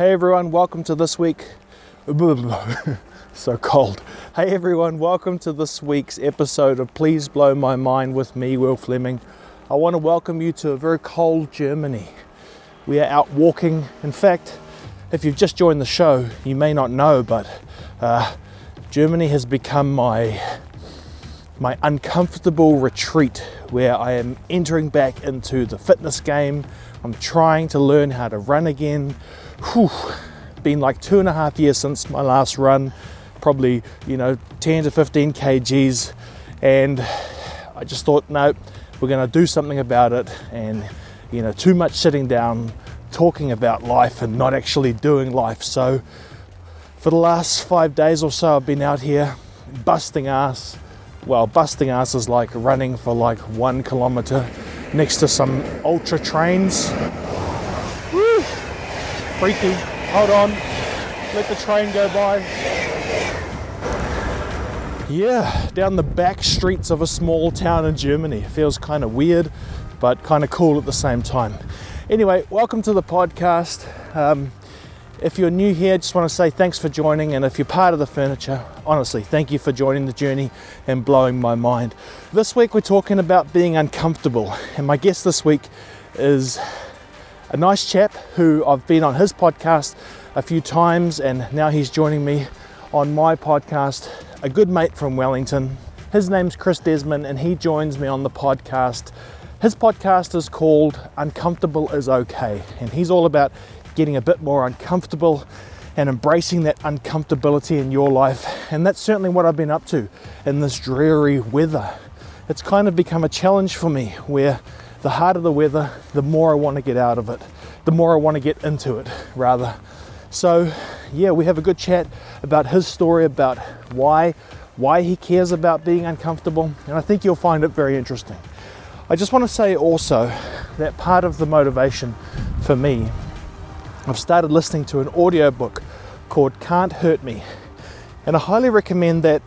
Hey everyone, welcome to this week. so cold. Hey everyone, welcome to this week's episode of Please Blow My Mind with me, Will Fleming. I want to welcome you to a very cold Germany. We are out walking. In fact, if you've just joined the show, you may not know, but uh, Germany has become my my uncomfortable retreat where I am entering back into the fitness game. I'm trying to learn how to run again. Whew. Been like two and a half years since my last run, probably you know 10 to 15 kgs, and I just thought, no, we're going to do something about it. And you know, too much sitting down, talking about life, and not actually doing life. So for the last five days or so, I've been out here busting ass well, busting ass is like running for like one kilometer next to some ultra trains. Freaky. Hold on. Let the train go by. Yeah, down the back streets of a small town in Germany. Feels kind of weird, but kind of cool at the same time. Anyway, welcome to the podcast. Um, if you're new here, just want to say thanks for joining. And if you're part of the furniture, honestly, thank you for joining the journey and blowing my mind. This week, we're talking about being uncomfortable. And my guest this week is a nice chap who I've been on his podcast a few times, and now he's joining me on my podcast. A good mate from Wellington. His name's Chris Desmond, and he joins me on the podcast. His podcast is called Uncomfortable is Okay, and he's all about getting a bit more uncomfortable and embracing that uncomfortability in your life. And that's certainly what I've been up to in this dreary weather. It's kind of become a challenge for me where the harder the weather, the more I want to get out of it, the more I want to get into it, rather. So, yeah, we have a good chat about his story, about why why he cares about being uncomfortable, and I think you'll find it very interesting. I just want to say also that part of the motivation for me I've started listening to an audiobook called Can't Hurt Me, and I highly recommend that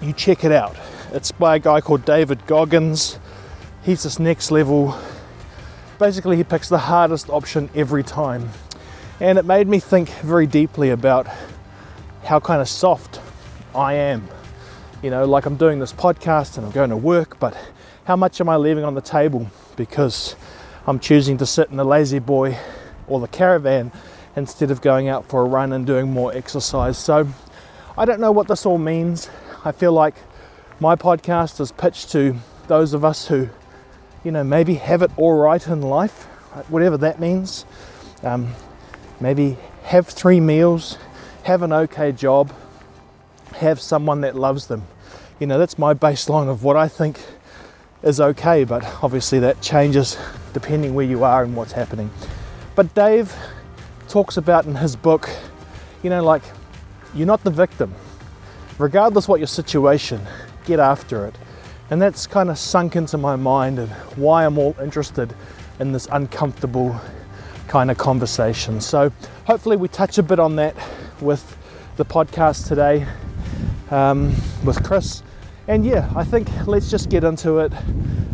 you check it out. It's by a guy called David Goggins. He's this next level. Basically, he picks the hardest option every time. And it made me think very deeply about how kind of soft I am. You know, like I'm doing this podcast and I'm going to work, but how much am I leaving on the table because I'm choosing to sit in the lazy boy or the caravan instead of going out for a run and doing more exercise. So I don't know what this all means. I feel like my podcast is pitched to those of us who, you know, maybe have it all right in life, whatever that means. Um, maybe have three meals, have an okay job, have someone that loves them. You know, that's my baseline of what I think is okay, but obviously that changes depending where you are and what's happening. But Dave talks about in his book, you know, like you're not the victim. Regardless what your situation, get after it. And that's kind of sunk into my mind and why I'm all interested in this uncomfortable kind of conversation. So hopefully we touch a bit on that with the podcast today um, with Chris. And yeah, I think let's just get into it.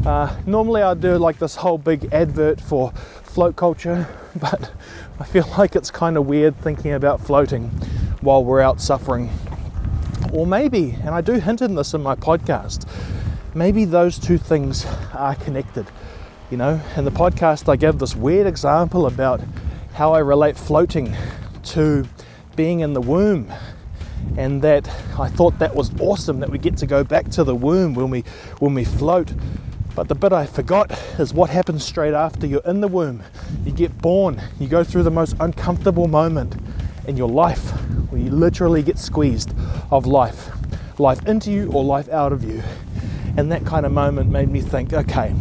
Uh, normally I do like this whole big advert for float culture, but I feel like it's kind of weird thinking about floating while we're out suffering. Or maybe, and I do hint in this in my podcast, maybe those two things are connected. You know, in the podcast, I gave this weird example about how I relate floating to being in the womb and that I thought that was awesome that we get to go back to the womb when we when we float but the bit I forgot is what happens straight after you're in the womb. You get born, you go through the most uncomfortable moment in your life where you literally get squeezed of life, life into you or life out of you. And that kind of moment made me think, okay,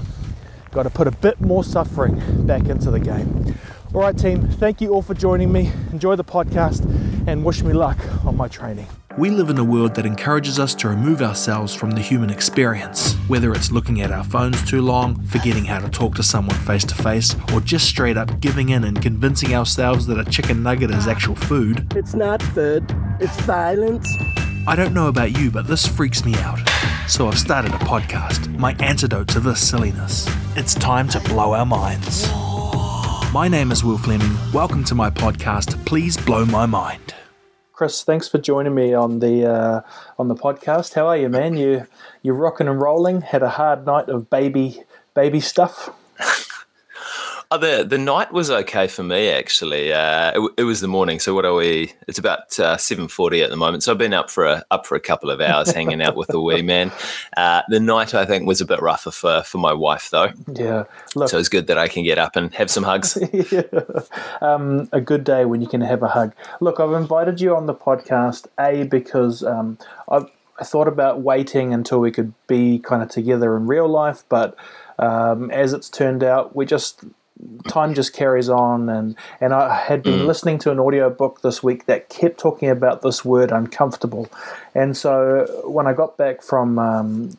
got to put a bit more suffering back into the game. All right, team, thank you all for joining me. Enjoy the podcast and wish me luck on my training. We live in a world that encourages us to remove ourselves from the human experience, whether it's looking at our phones too long, forgetting how to talk to someone face to face, or just straight up giving in and convincing ourselves that a chicken nugget is actual food. It's not food, it's violence. I don't know about you, but this freaks me out. So I've started a podcast, my antidote to this silliness. It's time to blow our minds. My name is Will Fleming. Welcome to my podcast, Please Blow My Mind. Chris, thanks for joining me on the uh, on the podcast. How are you, man? You you rocking and rolling? Had a hard night of baby baby stuff. Oh, the the night was okay for me actually. Uh, it, it, was the morning. So what are we? It's about uh, seven forty at the moment. So I've been up for a up for a couple of hours, hanging out with the wee man. Uh, the night I think was a bit rougher for for my wife though. Yeah, Look, so it's good that I can get up and have some hugs. yeah. um, a good day when you can have a hug. Look, I've invited you on the podcast a because um, I've I thought about waiting until we could be kind of together in real life, but um, as it's turned out, we just time just carries on and and I had been mm. listening to an audio book this week that kept talking about this word uncomfortable and so when I got back from um,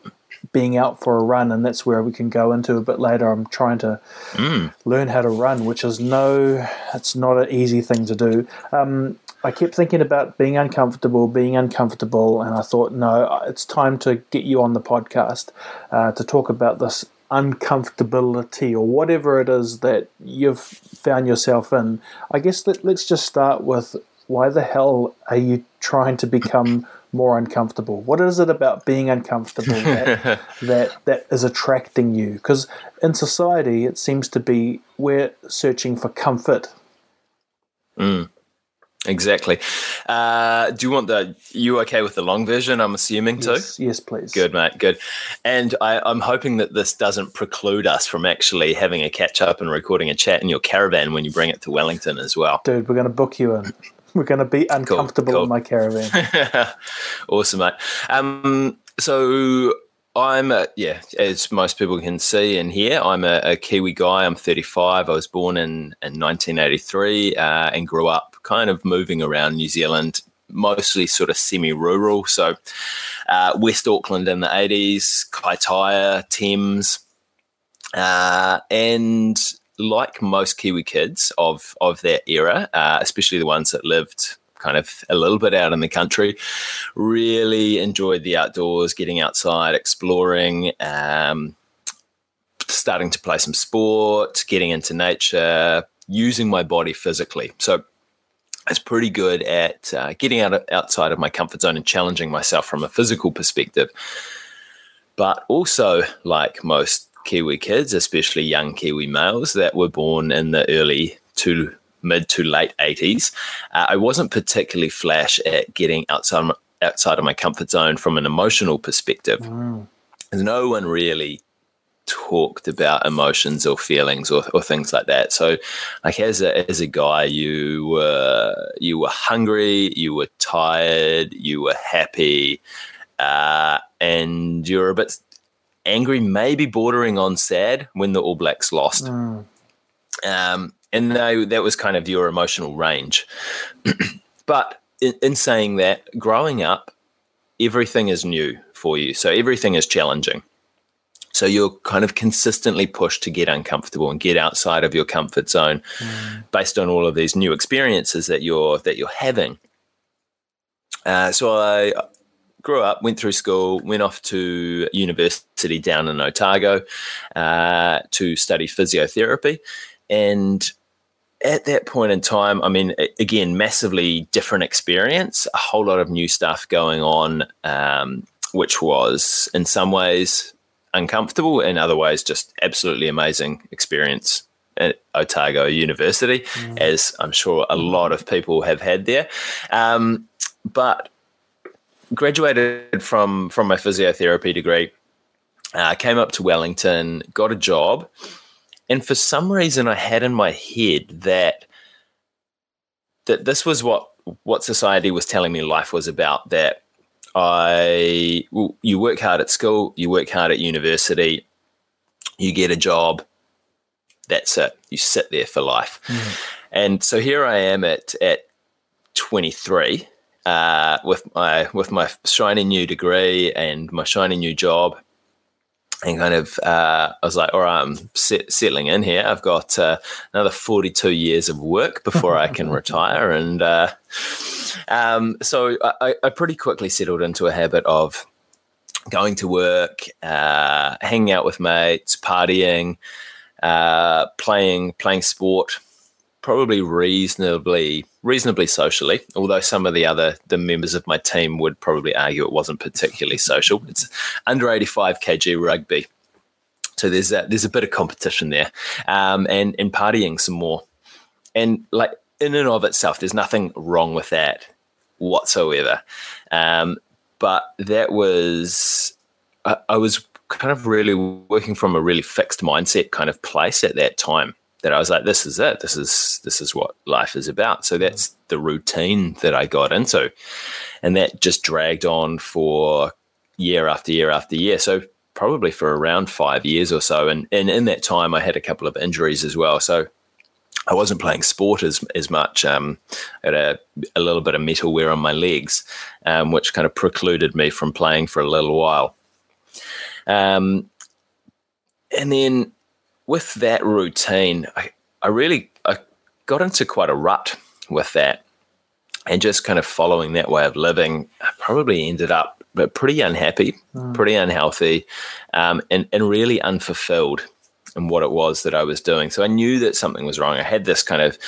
being out for a run and that's where we can go into a bit later I'm trying to mm. learn how to run which is no it's not an easy thing to do um, I kept thinking about being uncomfortable, being uncomfortable, and I thought, no, it's time to get you on the podcast uh, to talk about this uncomfortability or whatever it is that you've found yourself in, I guess let, let's just start with why the hell are you trying to become more uncomfortable? What is it about being uncomfortable that that, that is attracting you? Because in society, it seems to be we're searching for comfort. Mm. Exactly. Uh, do you want the? You okay with the long version? I'm assuming too. Yes, yes please. Good, mate. Good. And I, I'm hoping that this doesn't preclude us from actually having a catch up and recording a chat in your caravan when you bring it to Wellington as well. Dude, we're going to book you in. We're going to be uncomfortable cool, cool. in my caravan. awesome, mate. Um, so I'm a, yeah, as most people can see and hear, I'm a, a Kiwi guy. I'm 35. I was born in, in 1983 uh, and grew up kind of moving around New Zealand, mostly sort of semi-rural. So uh, West Auckland in the 80s, Kaitaia, Thames, uh, and like most Kiwi kids of of that era, uh, especially the ones that lived kind of a little bit out in the country. Really enjoyed the outdoors, getting outside, exploring, um, starting to play some sport, getting into nature, using my body physically. So I was pretty good at uh, getting out of, outside of my comfort zone and challenging myself from a physical perspective. But also, like most Kiwi kids, especially young Kiwi males that were born in the early to mid to late 80s, uh, I wasn't particularly flash at getting outside outside of my comfort zone from an emotional perspective. Mm. No one really talked about emotions or feelings or, or things like that. So, like as a as a guy, you were you were hungry, you were tired, you were happy, uh, and you were a bit angry, maybe bordering on sad when the All Blacks lost. Mm. Um, and they, that was kind of your emotional range. but in, in saying that, growing up, everything is new for you. So everything is challenging. So you're kind of consistently pushed to get uncomfortable and get outside of your comfort zone mm. based on all of these new experiences that you're that you're having. Uh, so I grew up, went through school, went off to university down in Otago uh, to study physiotherapy, and at that point in time, I mean, again, massively different experience, a whole lot of new stuff going on, um, which was in some ways uncomfortable, in other ways, just absolutely amazing experience at Otago University, mm. as I'm sure a lot of people have had there. Um, but graduated from from my physiotherapy degree, uh, came up to Wellington, got a job and for some reason, I had in my head that that this was what what society was telling me life was about. That I well, you work hard at school, you work hard at university, you get a job. That's it. You sit there for life. Mm. And so here I am at at 23 uh, with my with my shiny new degree and my shiny new job and kind of uh, I was like, all right, I'm set, settling in here. I've got uh, another 42 years of work before I can retire, and uh, um, so I, I, pretty quickly settled into a habit of going to work, uh, hanging out with mates, partying. uh, playing playing sport, probably reasonably reasonably socially. Although some of the other the members of my team would probably argue it wasn't particularly social. It's under 85 kg rugby, so there's a, there's a bit of competition there, um, and and partying some more, and like in and of itself, there's nothing wrong with that whatsoever. Um, but that was I, I was kind of really working from a really fixed mindset kind of place at that time that I was like, this is it. This is this is what life is about. So that's the routine that I got into, and that just dragged on for year after year after year. So probably for around five years or so. And and in that time, I had a couple of injuries as well. So I wasn't playing sport as as much. Um, I had a, a little bit of metal wear on my legs, um, which kind of precluded me from playing for a little while. Um, and then with that routine, I, I really I got into quite a rut with that, and just kind of following that way of living. I probably ended up but pretty unhappy, mm. pretty unhealthy, um, and and really unfulfilled in what it was that I was doing. So I knew that something was wrong. I had this kind of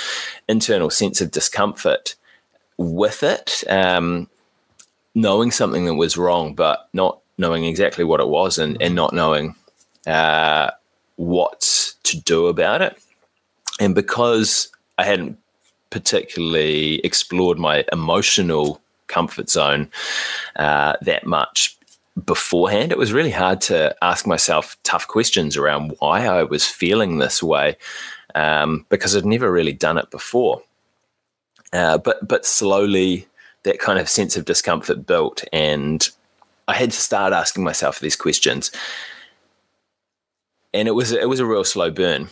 internal sense of discomfort with it, um, knowing something that was wrong, but not knowing exactly what it was and, and not knowing uh, what to do about it. And because I hadn't particularly explored my emotional comfort zone uh, that much beforehand, it was really hard to ask myself tough questions around why I was feeling this way um, because I'd never really done it before. Uh, but but slowly, that kind of sense of discomfort built, and I had to start asking myself these questions. And it was it was a real slow burn,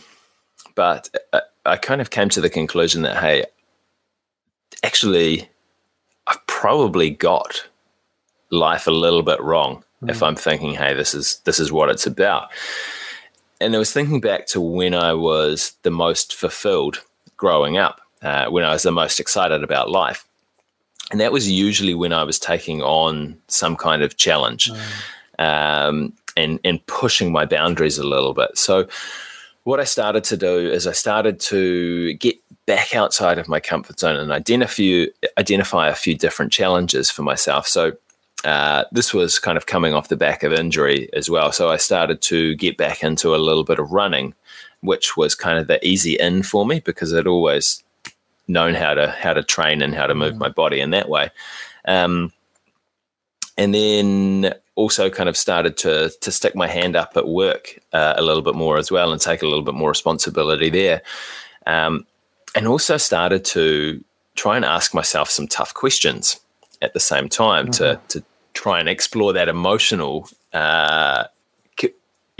but I, I kind of came to the conclusion that hey, actually, I've probably got life a little bit wrong mm. if I'm thinking, hey, this is this is what it's about. And I was thinking back to when I was the most fulfilled growing up, uh, when I was the most excited about life. And that was usually when I was taking on some kind of challenge mm. um, and, and pushing my boundaries a little bit. So, what I started to do is I started to get back outside of my comfort zone and identify identify a few different challenges for myself. So uh, this was kind of coming off the back of injury as well. So I started to get back into a little bit of running, which was kind of the easy in for me because I'd always known how to how to train and how to move mm. my body in that way. Um, and then also kind of started to to stick my hand up at work uh, a little bit more as well and take a little bit more responsibility there. Um, and also started to try and ask myself some tough questions at the same time mm-hmm. to to try and explore that emotional uh,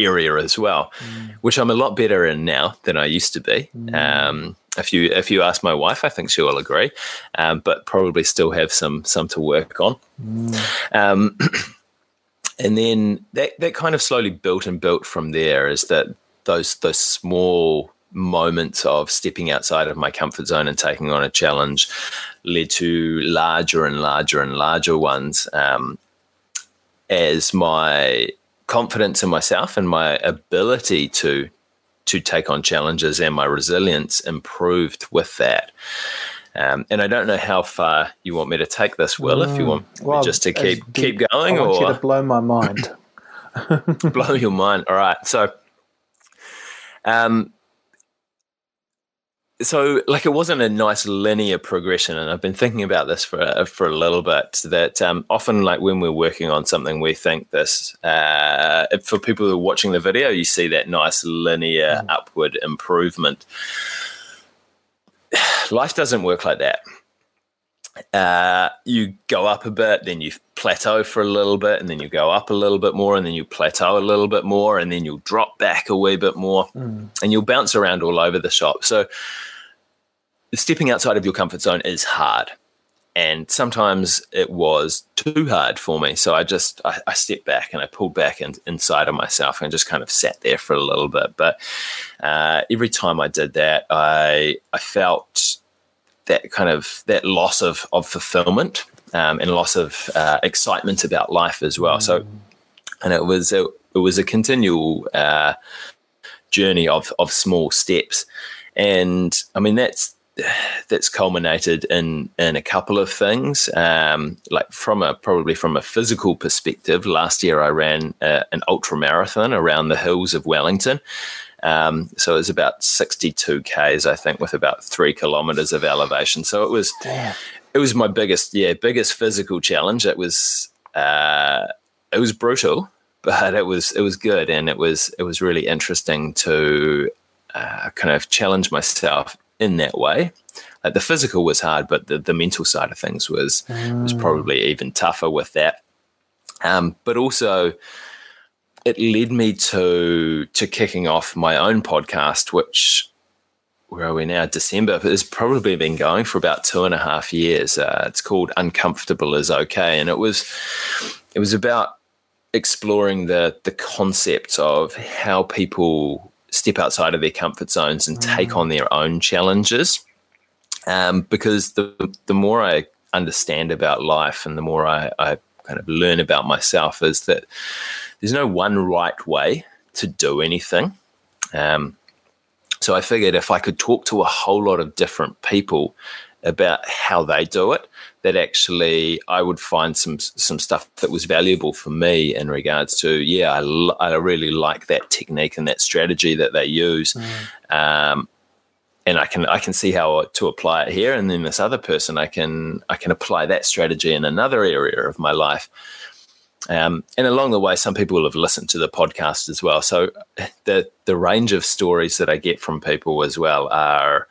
area as well, mm. which I'm a lot better in now than I used to be. Mm. Um, if you if you ask my wife, I think she will agree, um, but probably still have some some to work on. Mm. Um, and then that that kind of slowly built and built from there. Is that those those small moments of stepping outside of my comfort zone and taking on a challenge led to larger and larger and larger ones um, as my confidence in myself and my ability to to take on challenges and my resilience improved with that. Um, and I don't know how far you want me to take this, Will. Mm, if you want well, just to keep keep going, I want or you to blow my mind. blow your mind. All right. So, um, so like it wasn't a nice linear progression and i've been thinking about this for for a little bit that um, often like when we're working on something we think this uh, for people who are watching the video you see that nice linear mm. upward improvement life doesn't work like that uh, you go up a bit then you plateau for a little bit and then you go up a little bit more and then you plateau a little bit more and then you'll drop back a wee bit more mm. and you'll bounce around all over the shop so stepping outside of your comfort zone is hard. And sometimes it was too hard for me. So I just, I, I stepped back and I pulled back in, inside of myself and just kind of sat there for a little bit. But uh, every time I did that, I, I felt that kind of, that loss of, of fulfillment um, and loss of uh, excitement about life as well. So, and it was, it, it was a continual, uh, journey of of small steps, and I mean that's that's culminated in in a couple of things. Um, like from a probably from a physical perspective, last year I ran uh, an ultra marathon around the hills of Wellington. Um, so it was about 62 k's, I think, with about three kilometers of elevation. So it was, Damn. it was my biggest, yeah, biggest physical challenge. It was, uh, it was brutal, but it was, it was good, and it was, it was really interesting to uh, kind of challenge myself in that way. Like the physical was hard, but the, the mental side of things was mm. was probably even tougher with that. Um, but also, it led me to to kicking off my own podcast, which where are we now? December. It's probably been going for about two and a half years. Uh, it's called Uncomfortable is Okay, and it was it was about exploring the the concept of how people step outside of their comfort zones and mm. take on their own challenges. Um, because the the more I understand about life and the more I, I kind of learn about myself is that there's no one right way to do anything. Um, so I figured if I could talk to a whole lot of different people about how they do it, that actually I would find some some stuff that was valuable for me in regards to yeah I, I really like that technique and that strategy that they use. Mm. Um, and I can I can see how to apply it here, and then this other person I can I can apply that strategy in another area of my life. Um, and along the way, some people will have listened to the podcast as well. So the the range of stories that I get from people as well are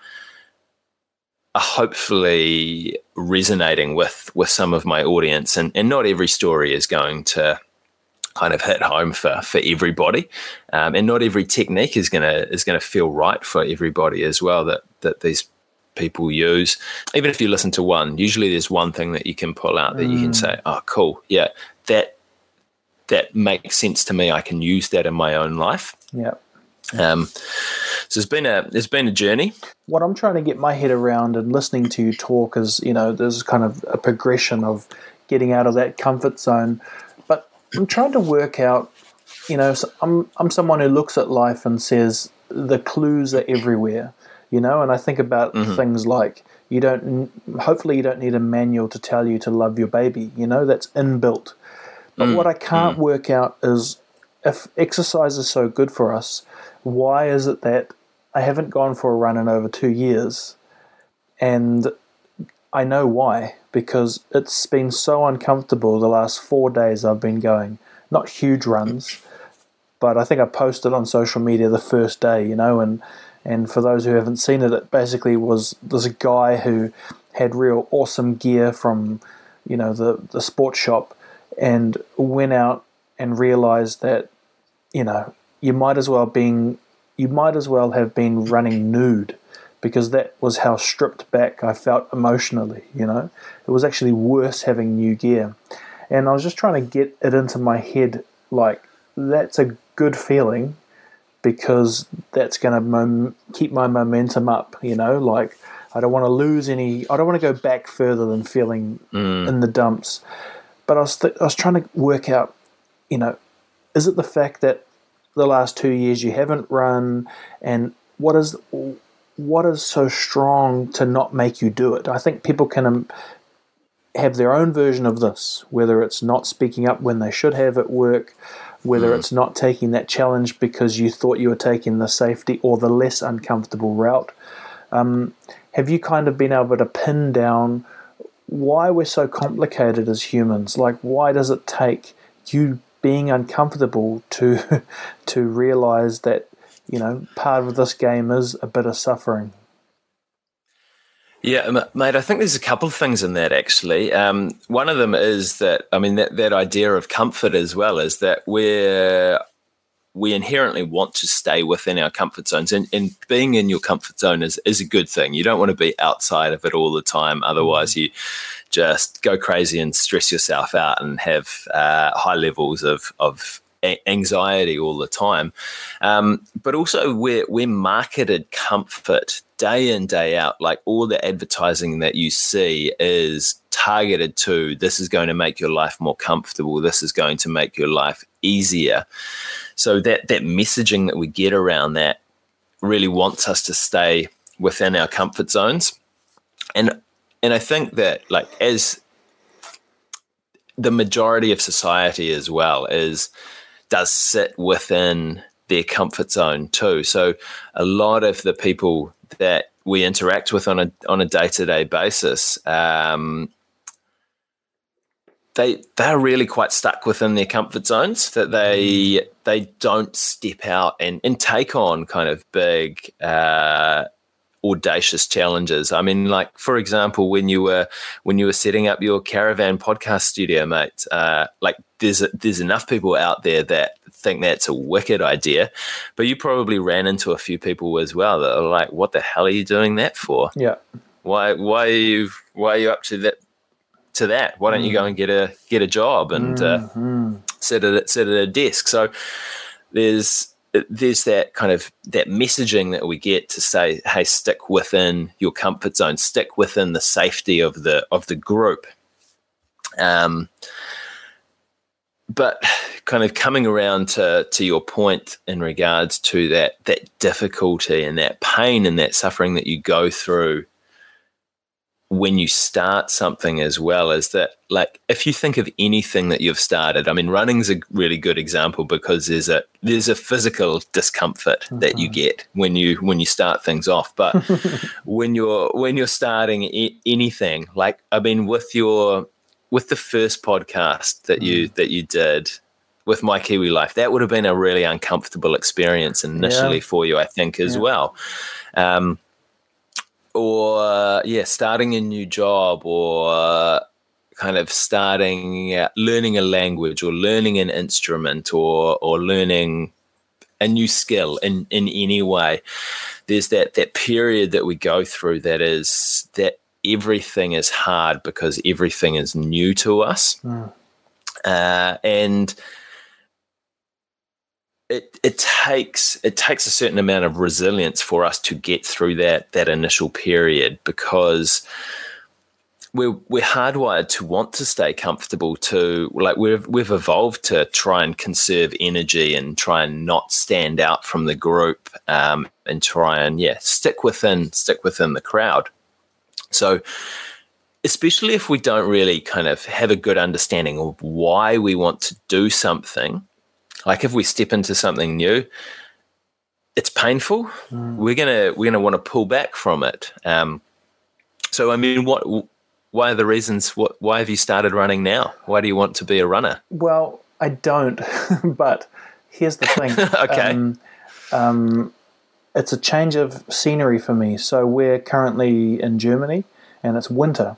hopefully resonating with with some of my audience. And, and not every story is going to kind of hit home for for everybody. Um, and not every technique is gonna is gonna feel right for everybody as well that that these people use. Even if you listen to one usually there's one thing that you can pull out that mm. you can mm. say oh cool. Yeah that that makes sense to me. I can use that in my own life. Yeah um, so it's been a it's been a journey. What I'm trying to get my head around and listening to you talk is, you know, there's kind of a progression of getting out of that comfort zone. But I'm trying to work out, you know, I'm I'm someone who looks at life and says the clues are everywhere, you know, and I think about mm-hmm. things like you don't hopefully you don't need a manual to tell you to love your baby, you know, that's inbuilt. But mm what I can't mm work out is if exercise is so good for us, why is it that I haven't gone for a run in over two years? And I know why, because it's been so uncomfortable the last four days I've been going. Not huge runs, but I think I posted on social media the first day, you know, and and for those who haven't seen it, it basically was there's a guy who had real awesome gear from, you know, the, the sports shop and went out and realized that, you know, you might as well been you might as well have been running nude because that was how stripped back I felt emotionally, you know. It was actually worse having new gear. And I was just trying to get it into my head like that's a good feeling because that's going to mom- keep my momentum up, you know, like I don't want to lose any I don't want to go back further than feeling mm. in the dumps. But I was th- I was trying to work out, you know, is it the fact that the last two years you haven't run, and what is what is so strong to not make you do it? I think people can um, have their own version of this, whether it's not speaking up when they should have at work, whether mm. it's not taking that challenge because you thought you were taking the safety or the less uncomfortable route. Um, have you kind of been able to pin down why we're so complicated as humans? Like, why does it take you being uncomfortable to to realize that you know part of this game is a bit of suffering. Yeah, mate. I think there's a couple of things in that actually. Um, one of them is that I mean that that idea of comfort as well is that we're we inherently want to stay within our comfort zones and, and being in your comfort zone is, is a good thing you don't want to be outside of it all the time otherwise mm-hmm. you just go crazy and stress yourself out and have uh, high levels of, of anxiety all the time. Um, but also, we're, we're marketed comfort day in, day out. Like all the advertising that you see is targeted to this is going to make your life more comfortable, this is going to make your life easier. So that that messaging that we get around that really wants us to stay within our comfort zones, and and I think that like as the majority of society as well is does sit within their comfort zone too. So a lot of the people that we interact with on a on a day to day basis, um, they they're really quite stuck within their comfort zones. That they they don't step out and, and take on kind of big. Uh, audacious challenges. I mean, like for example, when you were when you were setting up your caravan podcast studio, mate. Uh, like there's there's enough people out there that think that's a wicked idea, but you probably ran into a few people as well that are like, "What the hell are you doing that for? Yeah, why why are you why are you up to that?" To that, why don't you go and get a get a job and mm-hmm. uh, sit at sit at a desk? So there's there's that kind of that messaging that we get to say, "Hey, stick within your comfort zone, stick within the safety of the of the group." Um, but kind of coming around to to your point in regards to that that difficulty and that pain and that suffering that you go through when you start something as well is that like if you think of anything that you've started i mean running's a really good example because there's a there's a physical discomfort mm-hmm. that you mm-hmm. get when you when you start things off but when you're when you're starting anything like i mean with your with the first podcast that you mm. that you did with my kiwi life that would have been a really uncomfortable experience initially yeah. for you i think as yeah. well um, or yeah, starting a new job or kind of starting uh, learning a language or learning an instrument or or learning a new skill in in any way there's that that period that we go through that is that everything is hard because everything is new to us mm. uh, and it, it takes it takes a certain amount of resilience for us to get through that that initial period because we're we're hardwired to want to stay comfortable to like we've we've evolved to try and conserve energy and try and not stand out from the group um, and try and yeah stick within stick within the crowd. So especially if we don't really kind of have a good understanding of why we want to do something like if we step into something new, it's painful. Mm. We're gonna we're gonna want to pull back from it. Um, so I mean, what? Why are the reasons? What? Why have you started running now? Why do you want to be a runner? Well, I don't. but here's the thing. okay. Um, um, it's a change of scenery for me. So we're currently in Germany, and it's winter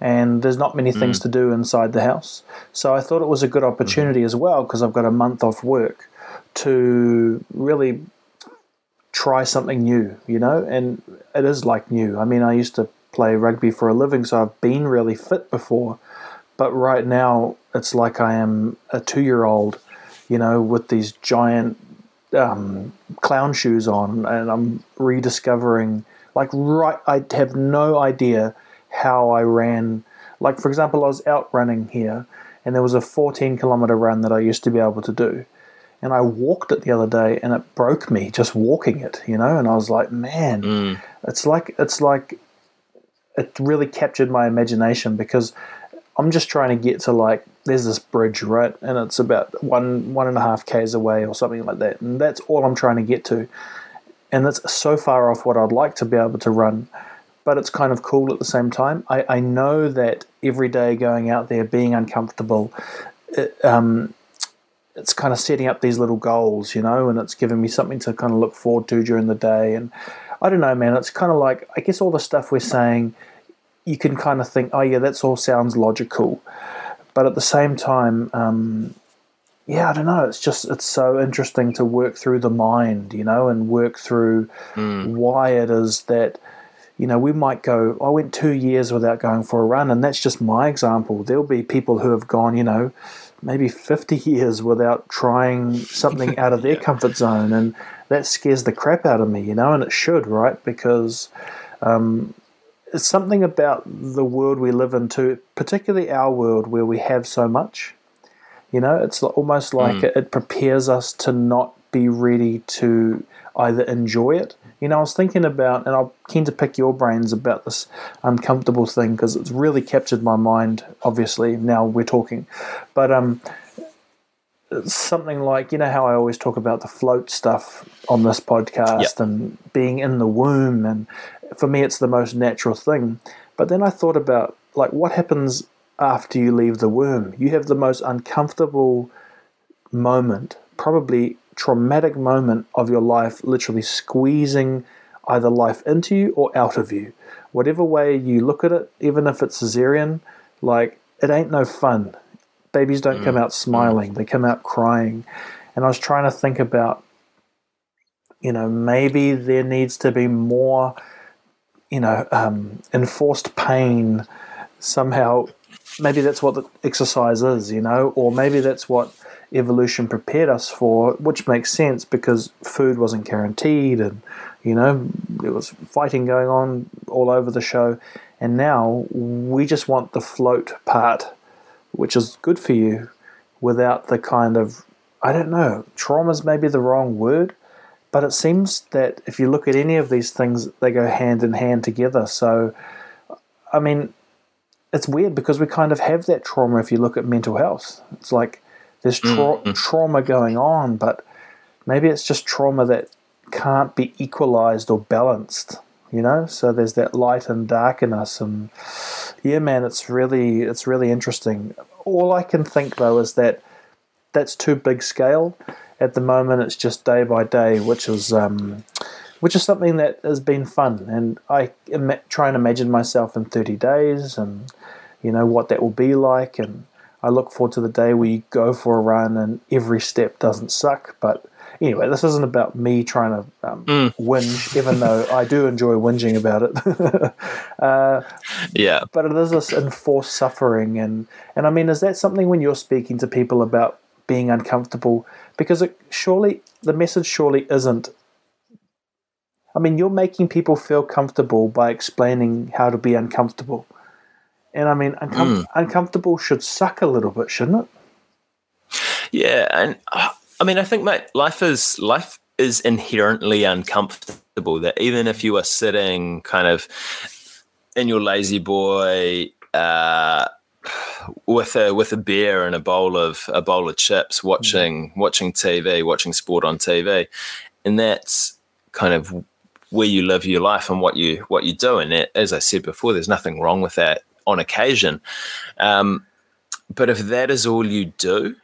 and there's not many things mm. to do inside the house. So I thought it was a good opportunity mm. as well because I've got a month off work to really try something new, you know, and it is like new. I mean, I used to play rugby for a living, so I've been really fit before, but right now it's like I am a two year old, you know, with these giant um, clown shoes on, and I'm rediscovering. Like, right, I have no idea how I ran. Like, for example, I was out running here, and there was a 14 kilometer run that I used to be able to do. And I walked it the other day, and it broke me just walking it, you know. And I was like, man, mm. it's like it's like it really captured my imagination because I'm just trying to get to like there's this bridge right, and it's about one one and a half k's away or something like that, and that's all I'm trying to get to, and that's so far off what I'd like to be able to run but it's kind of cool at the same time. I, I know that every day going out there, being uncomfortable, it, um, it's kind of setting up these little goals, you know, and it's giving me something to kind of look forward to during the day. And I don't know, man, it's kind of like, I guess all the stuff we're saying, you can kind of think, oh, yeah, that's all sounds logical. But at the same time, um, yeah, I don't know. It's just it's so interesting to work through the mind, you know, and work through mm. why it is that you know, we might go, I went two years without going for a run, and that's just my example. There'll be people who have gone, you know, maybe 50 years without trying something out of their yeah. comfort zone, and that scares the crap out of me, you know, and it should, right? Because um, it's something about the world we live in, too, particularly our world where we have so much. You know, it's almost like it, it prepares us to not be ready to either enjoy it. You know, I was thinking about, and I'm keen to pick your brains about this uncomfortable thing because it's really captured my mind. Obviously, now we're talking, but um, something like you know how I always talk about the float stuff on this podcast Yep. and being in the womb, and for me, it's the most natural thing. But then I thought about like what happens after you leave the womb. You have the most uncomfortable moment, probably traumatic moment of your life, literally squeezing either life into you or out of you. Whatever way you look at it, even if it's cesarean, like it ain't no fun. Babies don't come out smiling, they come out crying. And I was trying to think about, you know, maybe there needs to be more, you know, um, enforced pain somehow. Maybe that's what the exercise is, you know, or maybe that's what evolution prepared us for, which makes sense because food wasn't guaranteed and, you know, there was fighting going on all over the show. And now we just want the float part, which is good for you, without the kind of, I don't know, trauma's maybe the wrong word, but it seems that if you look at any of these things, they go hand in hand together. So, I mean, it's weird because we kind of have that trauma if you look at mental health. It's like there's tra- trauma going on, but maybe it's just trauma that can't be equalized or balanced, you know? So there's that light and dark in us and yeah, man, it's really it's really interesting. All I can think though is that that's too big scale. At the moment, it's just day by day, which is um, which is something that has been fun. And I Im- try and imagine myself in 30 days, and you know what that will be like. And I look forward to the day where you go for a run and every step doesn't suck. But anyway, this isn't about me trying to um, whinge, even though I do enjoy whinging about it. Yeah. but it is this enforced suffering and and I mean is that something when you're speaking to people about being uncomfortable because it surely the message surely isn't I mean you're making people feel comfortable by explaining how to be uncomfortable. And I mean uncom- uncomfortable should suck a little bit shouldn't it? Yeah, and uh, I mean, I think, mate, life is life is inherently uncomfortable. That even if you are sitting kind of in your lazy boy uh, with a with a beer and a bowl of a bowl of chips, watching watching TV, watching sport on TV, and that's kind of where you live your life and what you what you do. And as I said before, there's nothing wrong with that on occasion. Um, but if that is all you do,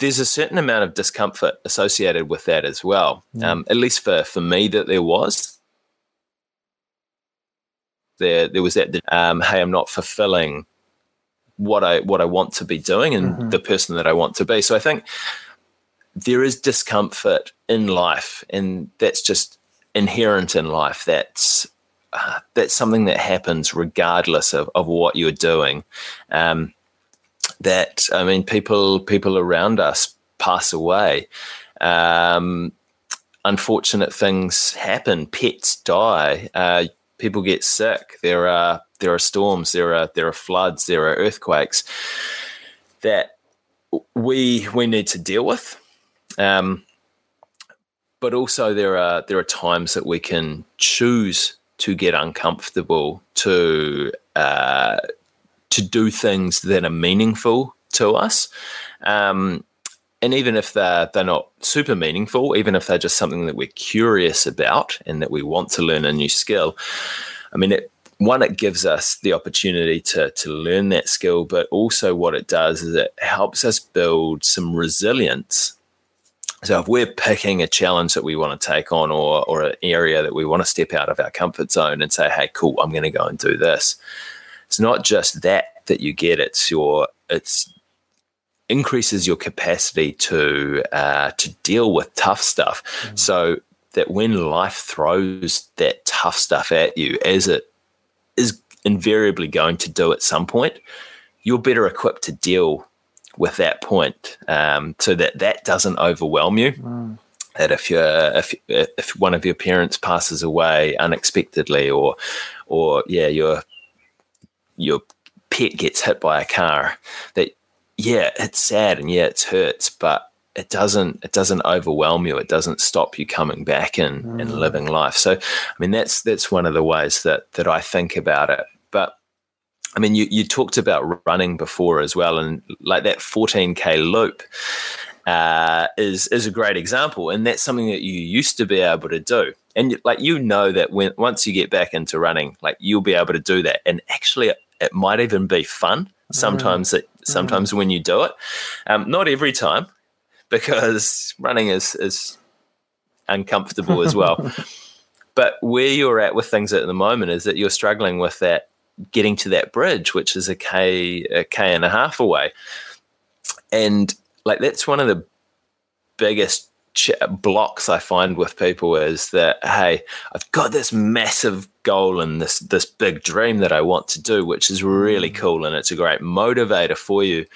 there's a certain amount of discomfort associated with that as well. Um, at least for, for me, that there was. There, there was that. Um, hey, I'm not fulfilling what I what I want to be doing and the person that I want to be. So I think there is discomfort in life, and that's just inherent in life. That's uh, that's something that happens regardless of, of what you're doing. Um, that I mean, people people around us pass away. Um, unfortunate things happen. Pets die. Uh, people get sick. There are there are storms. There are there are floods. There are earthquakes that we we need to deal with. Um, but also there are there are times that we can choose to get uncomfortable to uh, to do things that are meaningful to us. Um, and even if they're, they're not super meaningful, even if they're just something that we're curious about and that we want to learn a new skill, I mean, it, one, it gives us the opportunity to, to learn that skill, but also what it does is it helps us build some resilience. So if we're picking a challenge that we want to take on or, or an area that we want to step out of our comfort zone and say, hey, cool, I'm going to go and do this it's not just that that you get it's your it's increases your capacity to uh, to deal with tough stuff. So that when life throws that tough stuff at you as it is invariably going to do at some point you're better equipped to deal with that point um, so that that doesn't overwhelm you that if you if if one of your parents passes away unexpectedly or or yeah your your pet gets hit by a car that yeah, it's sad and yeah, it hurts, but it doesn't it doesn't overwhelm you. It doesn't stop you coming back and, mm. and living life. So, I mean, that's that's one of the ways that that I think about it. But I mean, you you talked about running before as well, and like that 14k loop. Uh, is is a great example, and that's something that you used to be able to do. And like you know that when once you get back into running, like you'll be able to do that. And actually, it, it might even be fun sometimes. Mm. It, sometimes mm. when you do it, um, not every time, because running is is uncomfortable as well. but where you're at with things at the moment is that you're struggling with that getting to that bridge, which is a k a k and a half away, and like that's one of the biggest ch- blocks I find with people is that hey, I've got this massive goal and this this big dream that I want to do, which is really mm. cool and it's a great motivator for you.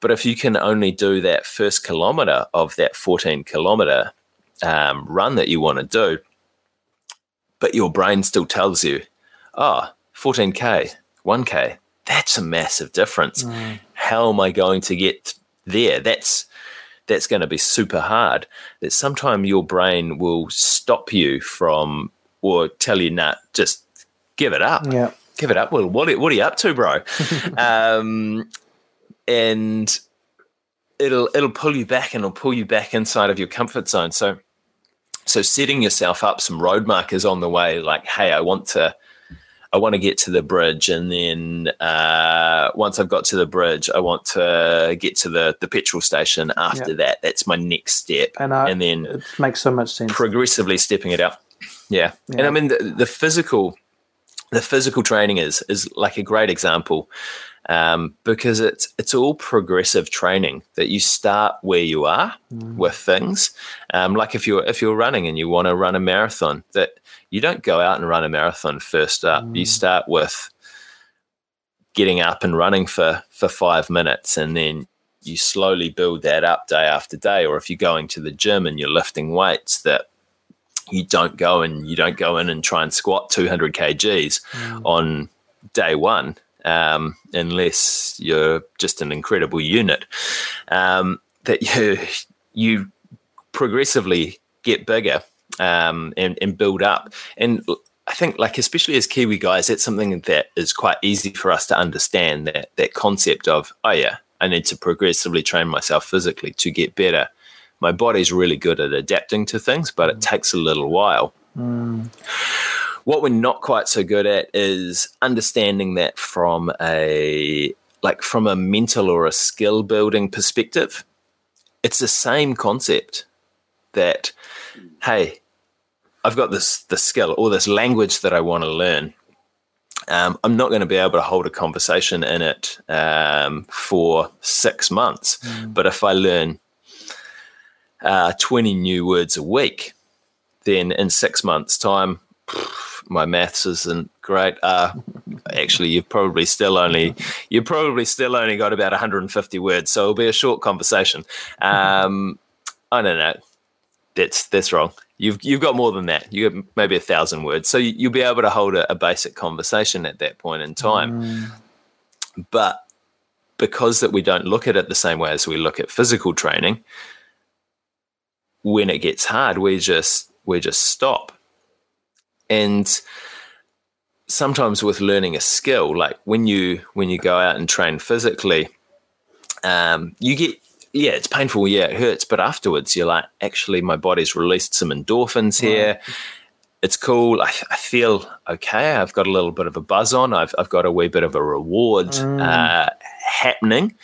But if you can only do that first kilometer of that 14 kilometer um, run that you want to do, but your brain still tells you, oh, 14K, 1K, that's a massive difference. Mm. How am I going to get there? That's that's going to be super hard. That sometimes your brain will stop you from or tell you, nah, just give it up. Yeah. Give it up. Well, what, what are you up to, bro? um, and it'll it'll pull you back and it'll pull you back inside of your comfort zone. So so setting yourself up some road markers on the way, like, hey, I want to I want to get to the bridge, and then uh, once I've got to the bridge, I want to get to the the petrol station. After yep. that, that's my next step, and, I, and then it makes so much sense. Progressively stepping it up, yeah. yeah. And I mean the, the physical, the physical training is is like a great example um, because it's it's all progressive training that you start where you are mm. with things. Um, like if you're if you're running and you want to run a marathon, that you don't go out and run a marathon first up. Mm. You start with getting up and running for for five minutes, and then you slowly build that up day after day. Or if you're going to the gym and you're lifting weights, that you don't go and you don't go in and try and squat 200 kgs mm. on day one um, unless you're just an incredible unit, um, that you you progressively get bigger um, and, and build up. And I think, like especially as Kiwi guys, that's something that is quite easy for us to understand. That that concept of oh yeah, I need to progressively train myself physically to get better. My body's really good at adapting to things, but it mm. takes a little while. Mm. What we're not quite so good at is understanding that from a like from a mental or a skill building perspective. It's the same concept that hey, I've got this this skill or this language that I want to learn. Um, I'm not going to be able to hold a conversation in it um, for six months. Mm. But if I learn uh, 20 new words a week, then in six months' time, my maths isn't great. Uh, actually, you've probably still only you probably still only got about 150 words, so it'll be a short conversation. Um, I don't know. That's that's wrong. You've you've got more than that. You have maybe a thousand words, so you, will be able to hold a, a, basic conversation at that point in time. Mm. But because that we don't look at it the same way as we look at physical training, when it gets hard, we just we just stop and sometimes with learning a skill like when you when you go out and train physically um, you get yeah it's painful. Yeah it hurts. But afterwards you're like actually my body's released some endorphins here. It's cool. I, I, feel okay. I've got a little bit of a buzz on. I've, I've got a wee bit of a reward mm. uh, happening.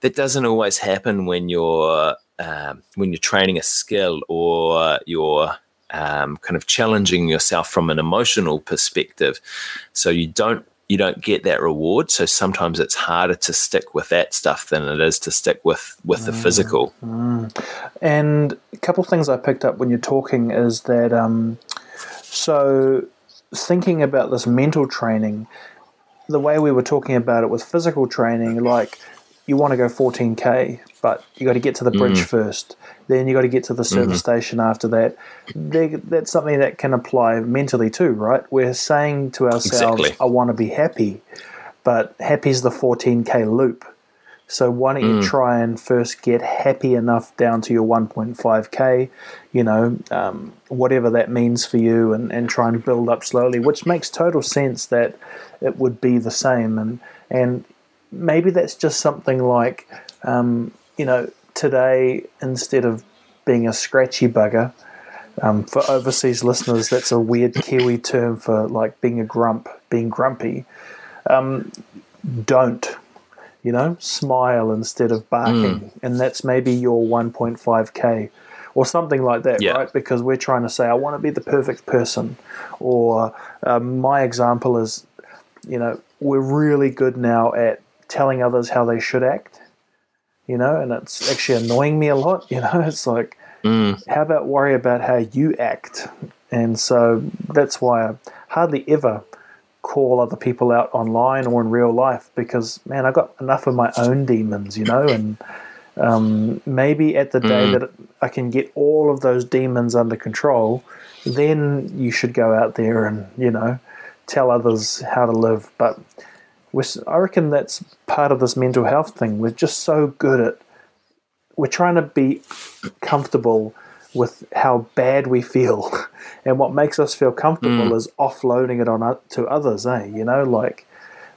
That doesn't always happen when you're um, when you're training a skill or you're um, kind of challenging yourself from an emotional perspective. So you don't you don't get that reward. So sometimes it's harder to stick with that stuff than it is to stick with with the mm, physical. Mm. And a couple of things I picked up when you're talking is that um, so thinking about this mental training, the way we were talking about it with physical training, like you want to go 14k, but you got to get to the bridge mm. first. Then you got to get to the service mm-hmm. station after that. that's something that can apply mentally too, right? We're saying to ourselves, exactly. "I want to be happy," but happy is the 14k loop. So why don't you try and first get happy enough down to your 1.5k, you know, um, whatever that means for you, and, and try and build up slowly, which makes total sense that it would be the same. And and maybe that's just something like, um, you know, today instead of being a scratchy bugger. Um, for overseas listeners, that's a weird Kiwi term for like being a grump, being grumpy. Um, don't you know, smile instead of barking. Mm. And that's maybe your 1.5K or something like that, yeah. right? Because we're trying to say, I want to be the perfect person. Or um, my example is, you know, we're really good now at telling others how they should act, you know, and it's actually annoying me a lot, you know, it's like, mm. how about worry about how you act? And so that's why I hardly ever call other people out online or in real life because man, I've got enough of my own demons, you know, and um, maybe at the day mm. that I can get all of those demons under control, then you should go out there and you know tell others how to live. But I reckon that's part of this mental health thing. We're just so good at we're trying to be comfortable with how bad we feel, and what makes us feel comfortable mm. is offloading it on to others. Eh, you know, like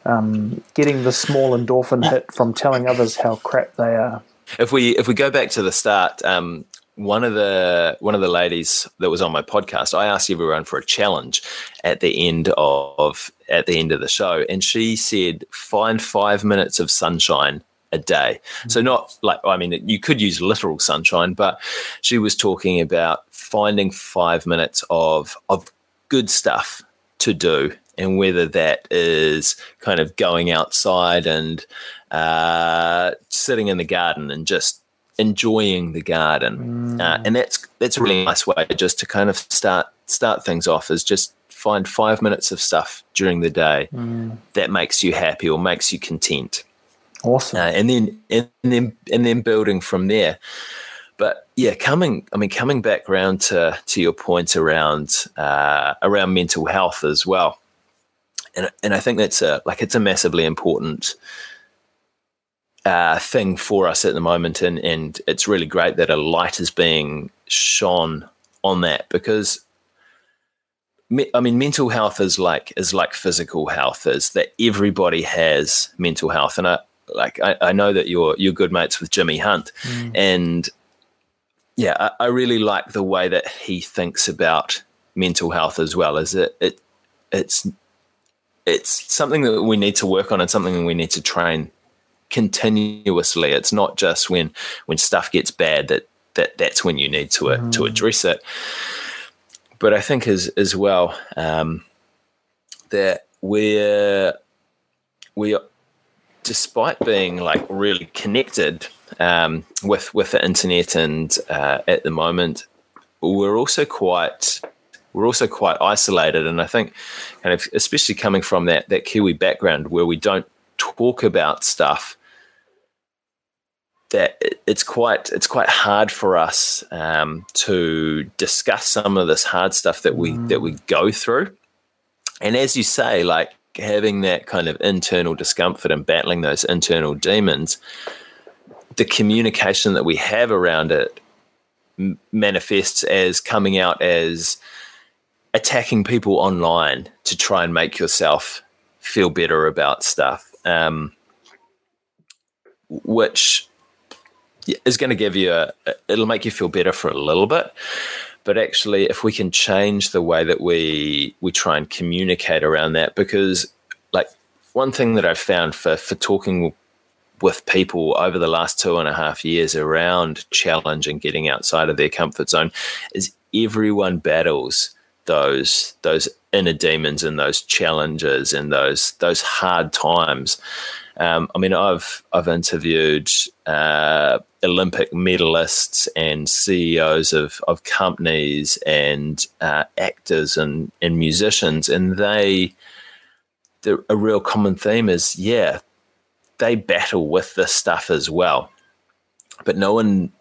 um, getting the small endorphin hit from telling others how crap they are. If we if we go back to the start, um, one of the one of the ladies that was on my podcast, I asked everyone for a challenge at the end of at the end of the show, and she said find five minutes of sunshine a day. Mm-hmm. So not like I mean you could use literal sunshine, but she was talking about finding 5 minutes of of good stuff to do and whether that is kind of going outside and uh, sitting in the garden and just enjoying the garden, mm. uh, and that's that's a really nice way just to kind of start start things off. Is just find five minutes of stuff during the day mm. that makes you happy or makes you content. Awesome. Uh, and then and then and then building from there. But yeah, coming I mean coming back around to to your point around uh, around mental health as well. And and I think that's a like it's a massively important uh, thing for us at the moment, and and it's really great that a light is being shone on that because I mean, mental health is like is like physical health is that everybody has mental health, and I like I, I know that you're you're good mates with Jimmy Hunt, mm. and yeah, I, I, really like the way that he thinks about mental health as well. Is it it it's it's something that we need to work on and something we need to train continuously. It's not just when when stuff gets bad that that that's when you need to mm. to address it. But I think as as well um, that we're we despite being like really connected um, with with the internet and uh, at the moment, we're also quite we're also quite isolated. And I think, kind of, especially coming from that that Kiwi background where we don't talk about stuff, that it's quite it's quite hard for us um, to discuss some of this hard stuff that we mm. that we go through. And as you say, like having that kind of internal discomfort and battling those internal demons, the communication that we have around it manifests as coming out as attacking people online to try and make yourself feel better about stuff, um, which is going to give you a, it'll make you feel better for a little bit but actually if we can change the way that we we try and communicate around that because like one thing that i've found for for talking with people over the last two and a half years around challenge and getting outside of their comfort zone is everyone battles those those inner demons and those challenges and those those hard times um, I mean, I've I've interviewed uh, Olympic medalists and CEOs of, of companies and uh, actors and, and musicians, and they the, a real common theme is yeah, they battle with this stuff as well, but no one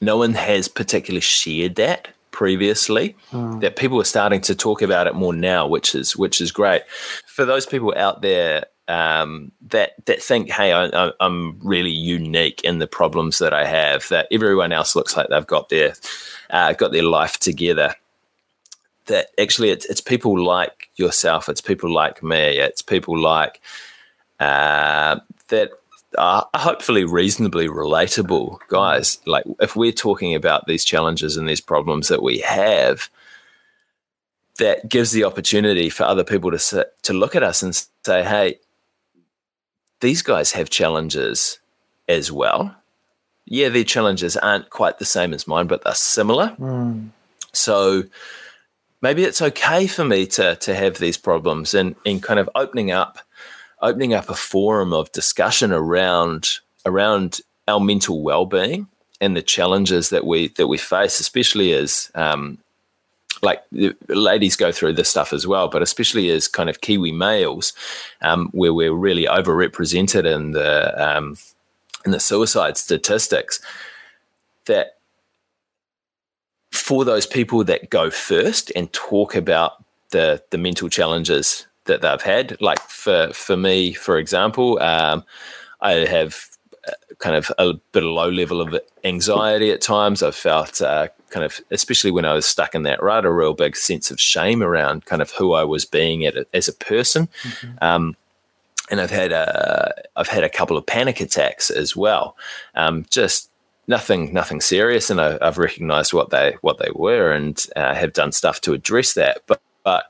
no one has particularly shared that previously mm. that people are starting to talk about it more now which is which is great for those people out there um, that that think, hey, I, am really unique in the problems that I have. That everyone else looks like they've got their uh, got their life together. That actually, it's it's people like yourself. It's people like me. It's people like uh, that are hopefully reasonably relatable guys. Like if we're talking about these challenges and these problems that we have, that gives the opportunity for other people to sit, to look at us and say, "Hey, these guys have challenges as well. Yeah, their challenges aren't quite the same as mine, but they're similar. Mm. So maybe it's okay for me to to have these problems and and kind of opening up opening up a forum of discussion around around our mental well-being and the challenges that we that we face, especially as um, like ladies go through this stuff as well, but especially as kind of Kiwi males, um, where we're really overrepresented in the um, in the suicide statistics, that for those people that go first and talk about the the mental challenges that they've had, like for for me, for example, um, I have uh, kind of a bit of low level of anxiety at times. I've felt uh, kind of, especially when I was stuck in that rut, a real big sense of shame around kind of who I was being a, as a person. Mm-hmm. Um, and I've had a, I've had a couple of panic attacks as well. Um, just nothing, nothing serious, and I, have recognised what they what they were, and uh, have done stuff to address that. But but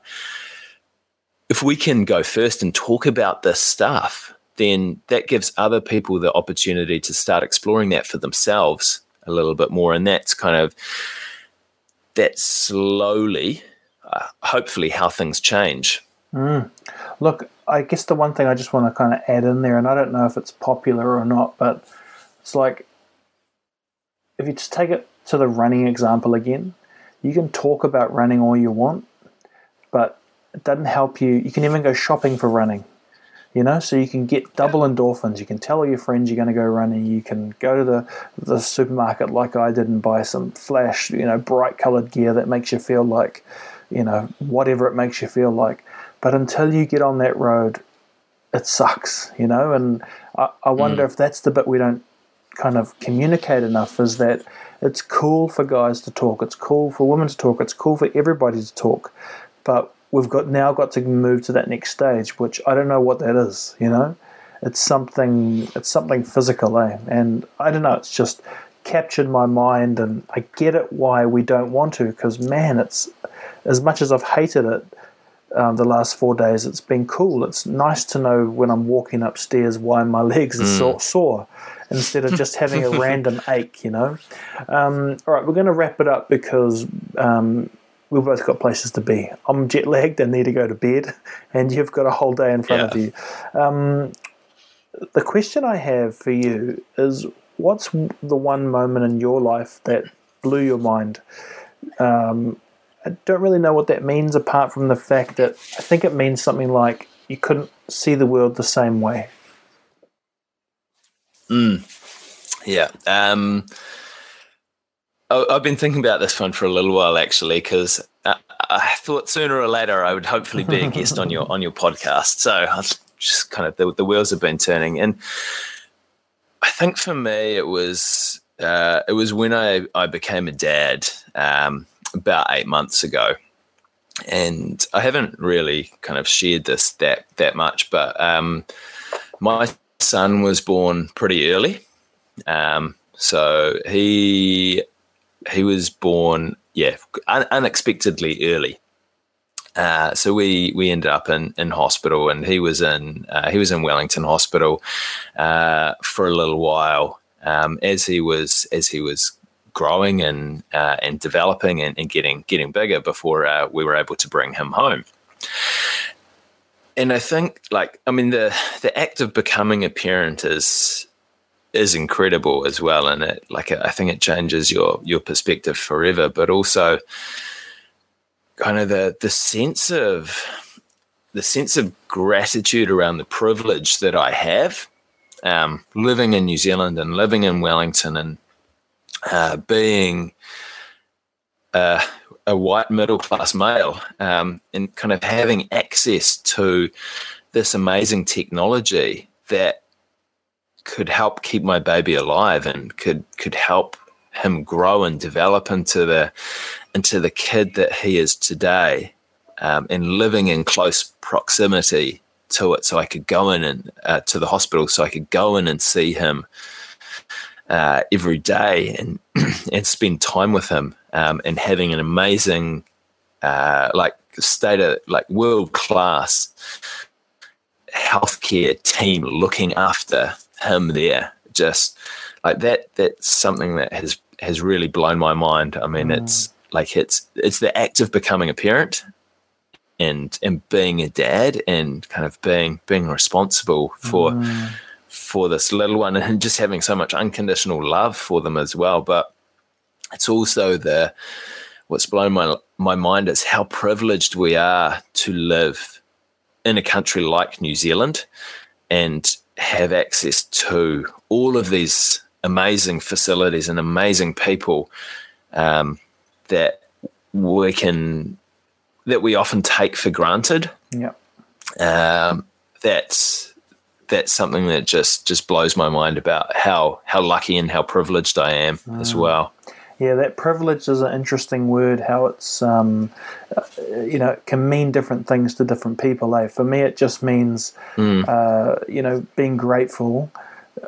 if we can go first and talk about this stuff, then that gives other people the opportunity to start exploring that for themselves a little bit more, and that's kind of that slowly, uh, hopefully, how things change. Mm. Look, I guess the one thing I just want to kind of add in there, and I don't know if it's popular or not, but it's like if you just take it to the running example again, you can talk about running all you want, but it doesn't help you. You can even go shopping for running you know so you can get double endorphins. You can tell all your friends you're going to go running. You can go to the, the supermarket like i did and buy some flash you know bright colored gear that makes you feel like you know whatever it makes you feel like. But until you get on that road it sucks you know? And i, I wonder mm. if that's the bit we don't kind of communicate enough is that it's cool for guys to talk. It's cool for women to talk. It's cool for everybody to talk. But we've got now got to move to that next stage, which I don't know what that is. You know, it's something it's something physical, eh? And I don't know. It's just captured my mind, and I get it why we don't want to. Because man, it's as much as I've hated it. Um, the last four days, it's been cool. It's nice to know when I'm walking upstairs why my legs are mm. sore, sore instead of just having a random ache, you know. Um, all right, we're going to wrap it up because um, we've both got places to be. I'm jet lagged and need to go to bed, and you've got a whole day in front yeah. of you. Um, the question I have for you is what's the one moment in your life that blew your mind? Um, I don't really know what that means apart from the fact that I think it means something like you couldn't see the world the same way. Mm. Yeah. Um, I've been thinking about this one for a little while actually, because I thought sooner or later I would hopefully be a guest on your on your podcast. So I just kind of the, the wheels have been turning, and I think for me it was uh, it was when I I became a dad um, about eight months ago, and I haven't really kind of shared this that that much, but um, my son was born pretty early. Um, so he he was born, yeah, un- unexpectedly early. Uh, so we we ended up in, in hospital, and he was in uh, he was in Wellington Hospital uh, for a little while um, as he was as he was growing and uh, and developing and, and, getting getting bigger before uh, we were able to bring him home. And I think, like, I mean, the the act of becoming a parent is is incredible as well, and it like I think it changes your your perspective forever. But also, kind of the the sense of the sense of gratitude around the privilege that I have um, living in New Zealand and living in Wellington and uh, being a, a, white middle class male um, and kind of having access to this amazing technology that could help keep my baby alive and could could help him grow and develop into the into the kid that he is today, um, and living in close proximity to it, so I could go in and uh, to the hospital, so I could go in and see him uh, every day and and spend time with him, um, and having an amazing uh, like state of like world class healthcare team looking after him there. Just like that, that's something that has has really blown my mind. I mean, mm. it's like it's it's the act of becoming a parent and and being a dad and kind of being being responsible for mm. for this little one and just having so much unconditional love for them as well. But it's also the what's blown my my mind is how privileged we are to live in a country like New Zealand and have access to all of these amazing facilities and amazing people um, that we can that we often take for granted. Yeah. Um, that's that's something that just just blows my mind about how how lucky and how privileged I am mm. as well. Yeah, that privilege is an interesting word. How it's, um, uh, you know, it can mean different things to different people. Eh? For me, it just means, mm. uh, you know, being grateful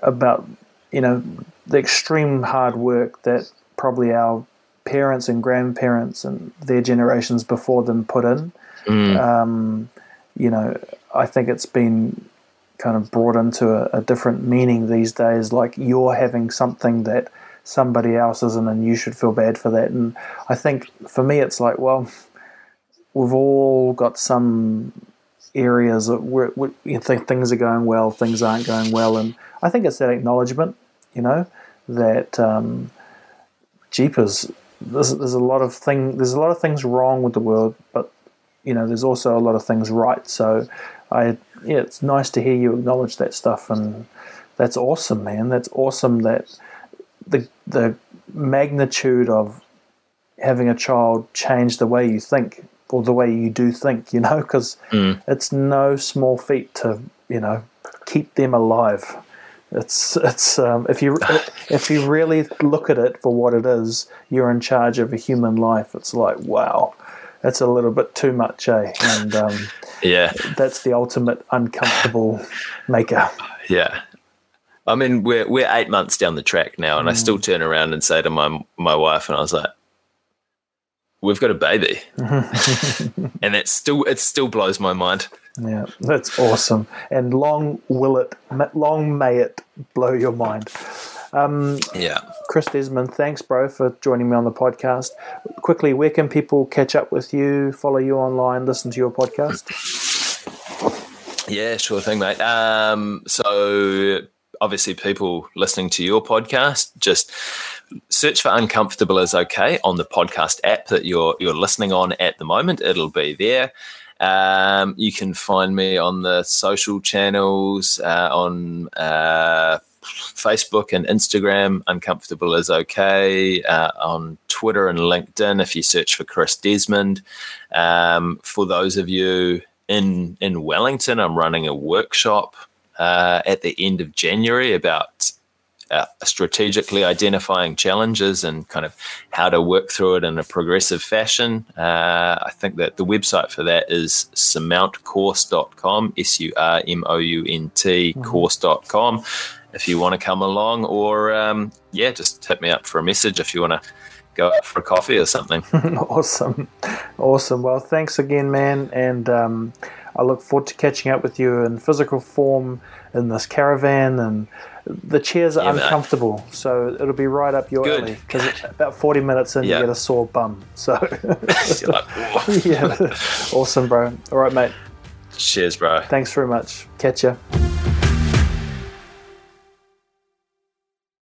about, you know, the extreme hard work that probably our parents and grandparents and their generations before them put in. Mm. Um, you know, I think it's been kind of brought into a, a different meaning these days. Like you're having something that somebody else isn't, and you should feel bad for that. And I think for me, it's like, well, we've all got some areas where, where you think things are going well, things aren't going well, and I think it's that acknowledgement, you know, that um, jeepers. There's, there's a lot of thing. There's a lot of things wrong with the world, but you know, there's also a lot of things right. So, I yeah, it's nice to hear you acknowledge that stuff, and that's awesome, man. That's awesome that the the magnitude of having a child change the way you think or the way you do think, you know, because mm. it's no small feat to you know keep them alive. It's it's um, if you if you really look at it for what it is, you're in charge of a human life. It's like wow, that's a little bit too much, eh? And um, yeah, that's the ultimate uncomfortable maker. Yeah, I mean, we're we're eight months down the track now, and mm. I still turn around and say to my my wife, and I was like, "We've got a baby," and it still it still blows my mind. Yeah, that's awesome, and long will it, long may it blow your mind. Um, yeah, Chris Desmond, thanks, bro, for joining me on the podcast. Quickly, where can people catch up with you, follow you online, listen to your podcast? Yeah, sure thing, mate. Um, so obviously people listening to your podcast, just search for uncomfortable is okay on the podcast app that you're you're listening on at the moment. It'll be there. Um, you can find me on the social channels uh, on uh, Facebook and Instagram. Uncomfortable is okay. Uh, on Twitter and LinkedIn, if you search for Chris Desmond. Um, for those of you in in Wellington, I'm running a workshop uh, at the end of January about uh, strategically identifying challenges and kind of how to work through it in a progressive fashion. Uh, I think that the website for that is surmountcourse.com, S U R M O U N T mm-hmm. course.com. If you want to come along, or um, yeah, just hit me up for a message if you want to go out for a coffee or something. awesome. Awesome. Well, thanks again, man. And, um, I look forward to catching up with you in physical form in this caravan. And the chairs are yeah, uncomfortable, mate. so it'll be right up your Good. alley. Because about 40 minutes in, you get a sore bum. So, yeah, awesome, bro. All right, mate. Cheers, bro. Thanks very much. Catch you.